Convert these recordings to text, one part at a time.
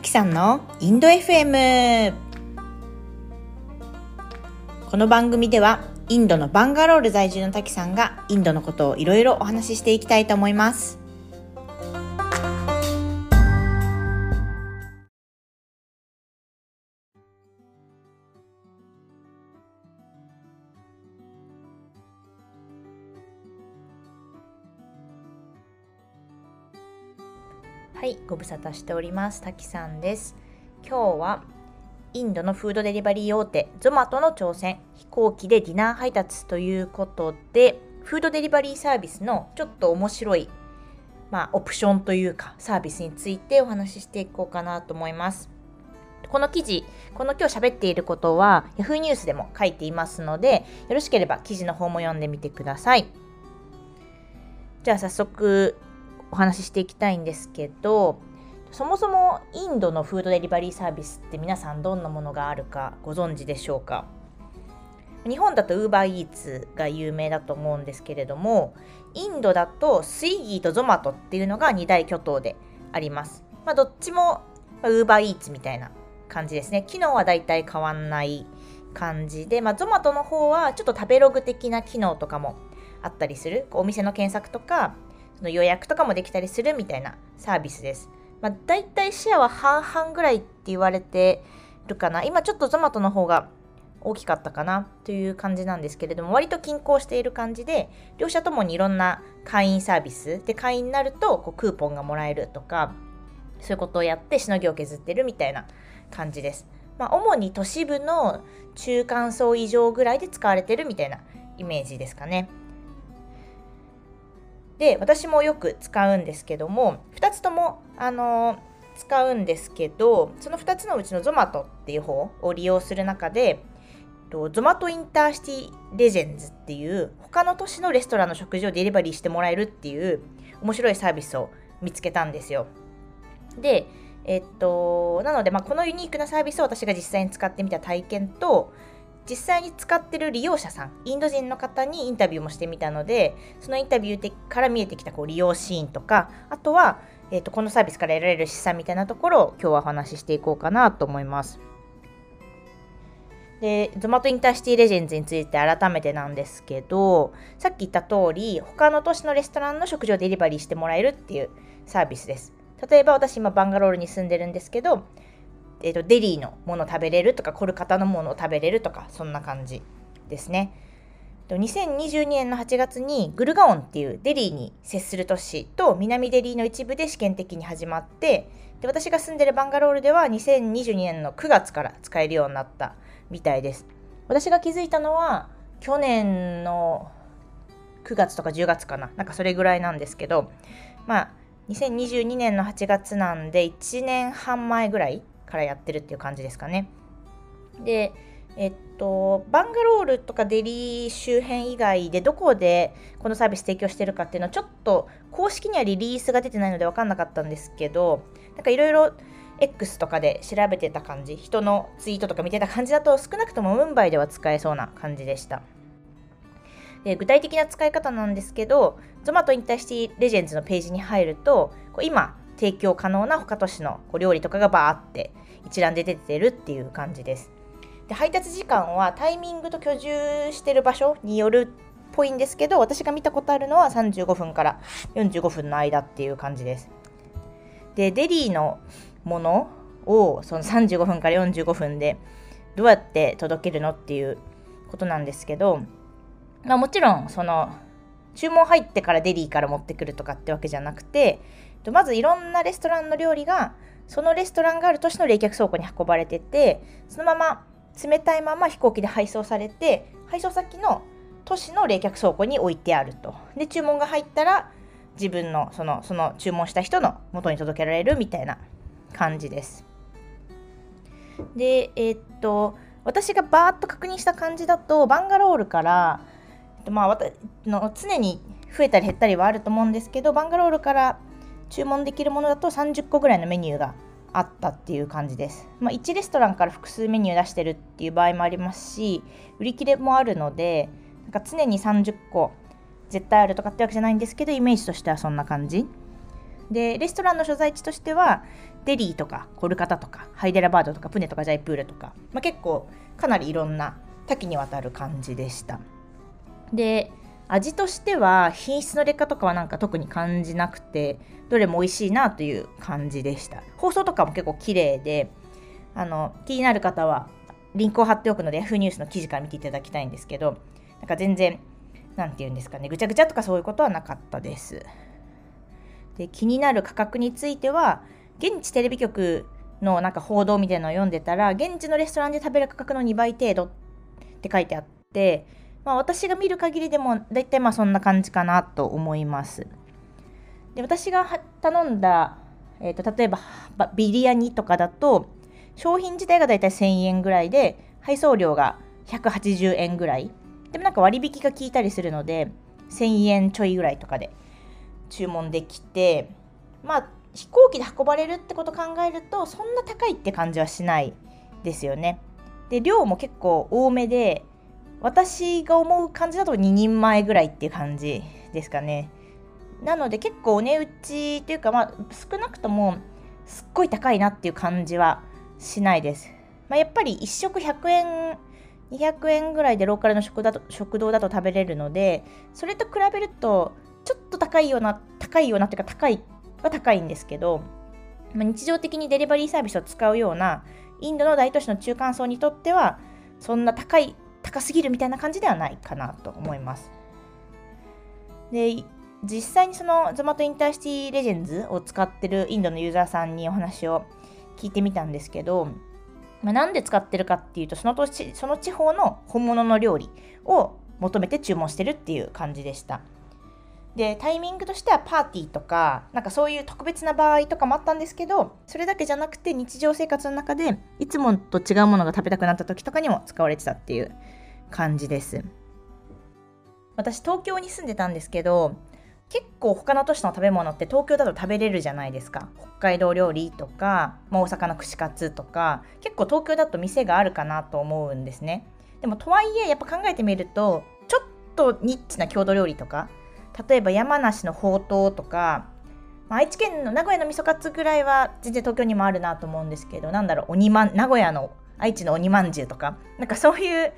きさんのインド FM この番組ではインドのバンガロール在住の滝さんがインドのことをいろいろお話ししていきたいと思います。はいご無沙汰しております。滝さんです。今日はインドのフードデリバリー大手ゾマトの挑戦。飛行機でディナー配達ということでフードデリバリーサービスのちょっと面白いまあオプションというかサービスについてお話ししていこうかなと思います。この記事、この今日喋っていることは Yahoo ニュースでも書いていますので、よろしければ記事の方も読んでみてください。じゃあ早速お話ししていきたいんですけどそもそもインドのフードデリバリーサービスって皆さんどんなものがあるかご存知でしょうか？日本だと UberEats が有名だと思うんですけれどもインドだとスイギーとゾマトっていうのが2大巨頭であります、まあ、どっちも UberEats みたいな感じですね。機能はだいたい変わんない感じで、まあ、ゾマトの方はちょっと食べログ的な機能とかもあったりする。お店の検索とかの予約とかもできたりするみたいなサービスです。まあ、大体シェアは半々ぐらいって言われてるかな。今ちょっとゾマトの方が大きかったかなという感じなんですけれども、割と均衡している感じで、両者ともにいろんな会員サービスで会員になるとこうクーポンがもらえるとか、そういうことをやってしのぎを削ってるみたいな感じです。まあ、主に都市部の中間層以上ぐらいで使われてるみたいなイメージですかね。で私もよく使うんですけども2つともあの使うんですけどその2つのうちのゾマトっていう方を利用する中でゾマトインターシティレジェンズっていう他の都市のレストランの食事をデリバリーしてもらえるっていう面白いサービスを見つけたんですよ。で、えっと、なので、まあ、このユニークなサービスを私が実際に使ってみた体験と、実際に使ってる利用者さんインド人の方にインタビューもしてみたのでそのインタビューから見えてきたこう利用シーンとかあとは、えーと、このサービスから得られる資産みたいなところを今日はお話ししていこうかなと思います。で、ゾマトインターシティレジェンズについて改めてなんですけど、さっき言った通り、他の都市のレストランの食事をデリバリーしてもらえるっていうサービスです。例えば私今バンガロールに住んでるんですけど、えーと、デリーのもの食べれるとかコルカタのものを食べれるとかそんな感じですね。2022年の8月にグルガオンっていうデリーに接する都市と南デリーの一部で試験的に始まってで私が住んでるバンガロールでは2022年の9月から使えるようになったみたいです。私が気づいたのは去年の9月とか10月かななんかそれぐらいなんですけどまあ2022年の8月なんで1年半前ぐらいからやってるっていう感じですかね。で、えっと、バンガロールとかデリー周辺以外でどこでこのサービス提供してるかっていうのはちょっと公式にはリリースが出てないので分かんなかったんですけどなんかいろいろ X とかで調べてた感じ人のツイートとか見てた感じだと少なくともムンバイでは使えそうな感じでした。で具体的な使い方なんですけど、ゾマトインターシティレジェンズのページに入ると、こう今、提供可能な他都市のこう料理とかがバーって一覧で出てるっていう感じです。で配達時間はタイミングと居住してる場所によるっぽいんですけど私が見たことあるのは35分から45分の間っていう感じです。でデリーのものをその35分から45分でどうやって届けるのっていうことなんですけど、まあ、もちろんその注文入ってからデリーから持ってくるとかってわけじゃなくてまずいろんなレストランの料理がそのレストランがある都市の冷却倉庫に運ばれててそのまま冷たいまま飛行機で配送されて配送先の都市の冷却倉庫に置いてあると。で注文が入ったら自分のそのその注文した人の元に届けられるみたいな感じです。でえー、っと私がバーッと確認した感じだとバンガロールからまあ、私の常に増えたり減ったりはあると思うんですけどバンガロールから注文できるものだと30個ぐらいのメニューがあったっていう感じです。まあ、1レストランから複数メニュー出してるっていう場合もありますし、売り切れもあるので、なんか常に30個絶対あるとかってわけじゃないんですけど、イメージとしてはそんな感じ。でレストランの所在地としてはデリーとかコルカタとかハイデラバードとかプネとかジャイプールとか、まあ、結構かなりいろんな多岐にわたる感じでしたで味としては品質の劣化とかはなんか特に感じなくてどれも美味しいなという感じでした。放送とかも結構綺麗であの気になる方はリンクを貼っておくので Yahoo ニュースの記事から見ていただきたいんですけどなんか全然何て言うんですかねぐちゃぐちゃとかそういうことはなかったです。で気になる価格については現地テレビ局のなんか報道みたいなのを読んでたら現地のレストランで食べる価格の2倍程度って書いてあって、まあ、私が見る限りでも大体まあそんな感じかなと思いますで私が頼んだ、えーと、例えばビリヤニとかだと商品自体が大体1000円ぐらいで配送料が180円ぐらいでもなんか割引が効いたりするので1000円ちょいぐらいとかで注文できてまあ飛行機で運ばれるってこと考えるとそんな高いって感じはしないですよね。で量も結構多めで私が思う感じだと2人前ぐらいっていう感じですかね。なので結構お値打ちっていうかまあ少なくともすっごい高いなっていう感じはしないです。まあ、やっぱり1食100円200円ぐらいでローカルの食だと食堂だと食べれるのでそれと比べるとちょっと高いような高いようなっていうか高いは高いんですけど、まあ、日常的にデリバリーサービスを使うようなインドの大都市の中間層にとってはそんな高い高すぎるみたいな感じではないかなと思います。で実際にそのゾマトインターシティレジェンズを使ってるインドのユーザーさんにお話を聞いてみたんですけど、まあ、なんで使ってるかっていうとその土その地方の本物の料理を求めて注文してるっていう感じでした。でタイミングとしてはパーティーとかなんかそういう特別な場合とかもあったんですけどそれだけじゃなくて日常生活の中でいつもと違うものが食べたくなった時とかにも使われてたっていう感じです。私東京に住んでたんですけど結構他の都市の食べ物って東京だと食べれるじゃないですか。北海道料理とか、まあ、大阪の串カツとか結構東京だと店があるかなと思うんですね。でもとはいえやっぱ考えてみるとちょっとニッチな郷土料理とか例えば山梨のほうとうとか、まあ、愛知県の名古屋の味噌カツぐらいは全然東京にもあるなと思うんですけどなんだろう鬼まん名古屋の愛知の鬼まんじゅうとかなんかそういう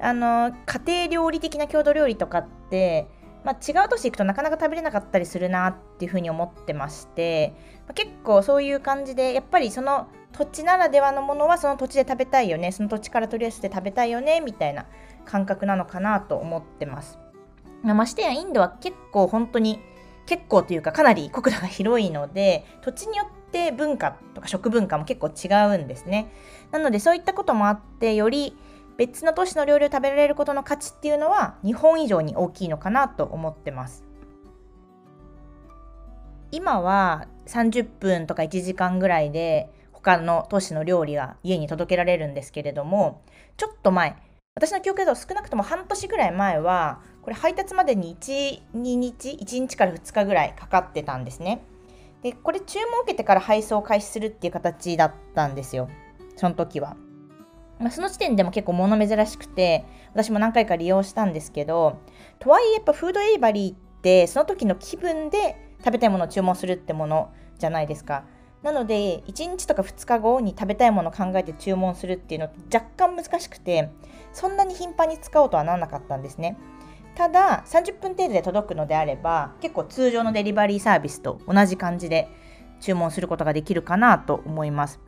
あの家庭料理的な郷土料理とかって、まあ、違う都市行くとなかなか食べれなかったりするなっていうふうに思ってまして、まあ、結構そういう感じでやっぱりその土地ならではのものはその土地で食べたいよねその土地から取り寄せて食べたいよねみたいな感覚なのかなと思ってます。ましてやインドは結構本当に結構というかかなり国土が広いので土地によって文化とか食文化も結構違うんですね。なのでそういったこともあってより別の都市の料理を食べられることの価値っていうのは日本以上に大きいのかなと思ってます。今は30分とか1時間ぐらいで他の都市の料理が家に届けられるんですけれどもちょっと前私の記憶だと少なくとも半年ぐらい前はこれ配達までに1、2日、1日から2日ぐらいかかってたんですね。で、これ注文を受けてから配送を開始するっていう形だったんですよ。その時は。まあ、その時点でも結構物珍しくて、私も何回か利用したんですけど、とはいえやっぱフードデリバリーってその時の気分で食べたいものを注文するってものじゃないですか。なので、1日とか2日後に食べたいものを考えて注文するっていうの若干難しくて、そんなに頻繁に使おうとはならなかったんですね。ただ30分程度で届くのであれば結構通常のデリバリーサービスと同じ感じで注文することができるかなと思います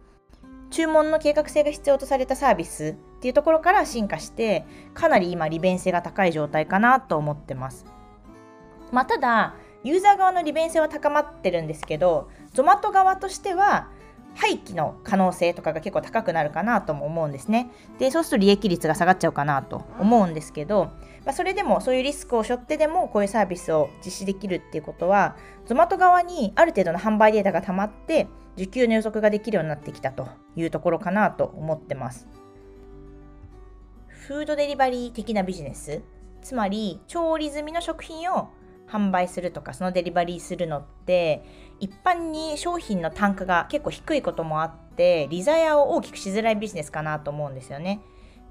注文の計画性が必要とされたサービスっていうところから進化してかなり今利便性が高い状態かなと思ってますまあ、ただユーザー側の利便性は高まってるんですけどゾマト側としては廃棄の可能性とかが結構高くなるかなとも思うんですね。でそうすると利益率が下がっちゃうかなと思うんですけど、まあ、それでもそういうリスクを背負ってでもこういうサービスを実施できるっていうことはゾマト側にある程度の販売データが溜まって需給の予測ができるようになってきたというところかなと思ってます。フードデリバリー的なビジネスつまり調理済みの食品を販売するとかそのデリバリーするのって一般に商品の単価が結構低いこともあってリザヤを大きくしづらいビジネスかなと思うんですよね。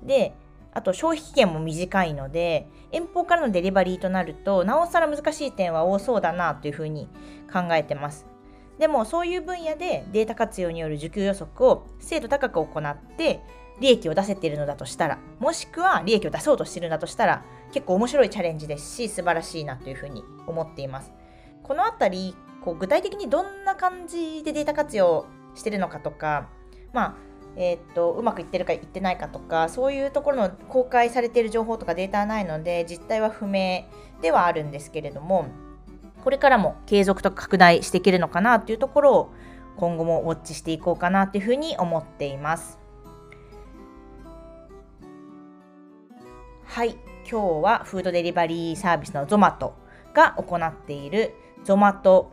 であと消費期限も短いので遠方からのデリバリーとなるとなおさら難しい点は多そうだなというふうに考えてます。でもそういう分野でデータ活用による需給予測を精度高く行って利益を出せているのだとしたらもしくは利益を出そうとしているのだとしたら結構面白いチャレンジですし素晴らしいなというふうに思っています。このあたりこう具体的にどんな感じでデータ活用してるのかとかまあえー、っとうまくいってるかいってないかとかそういうところの公開されている情報とかデータはないので実態は不明ではあるんですけれどもこれからも継続と拡大していけるのかなというところを今後もウォッチしていこうかなというふうに思っています。はい、今日はフードデリバリーサービスのゾマトが行っているゾマト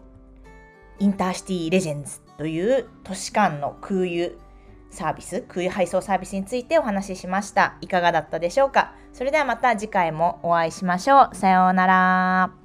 インターシティレジェンズという都市間の空輸サービス、空輸配送サービスについてお話ししました。いかがだったでしょうか？それではまた次回もお会いしましょう。さようなら。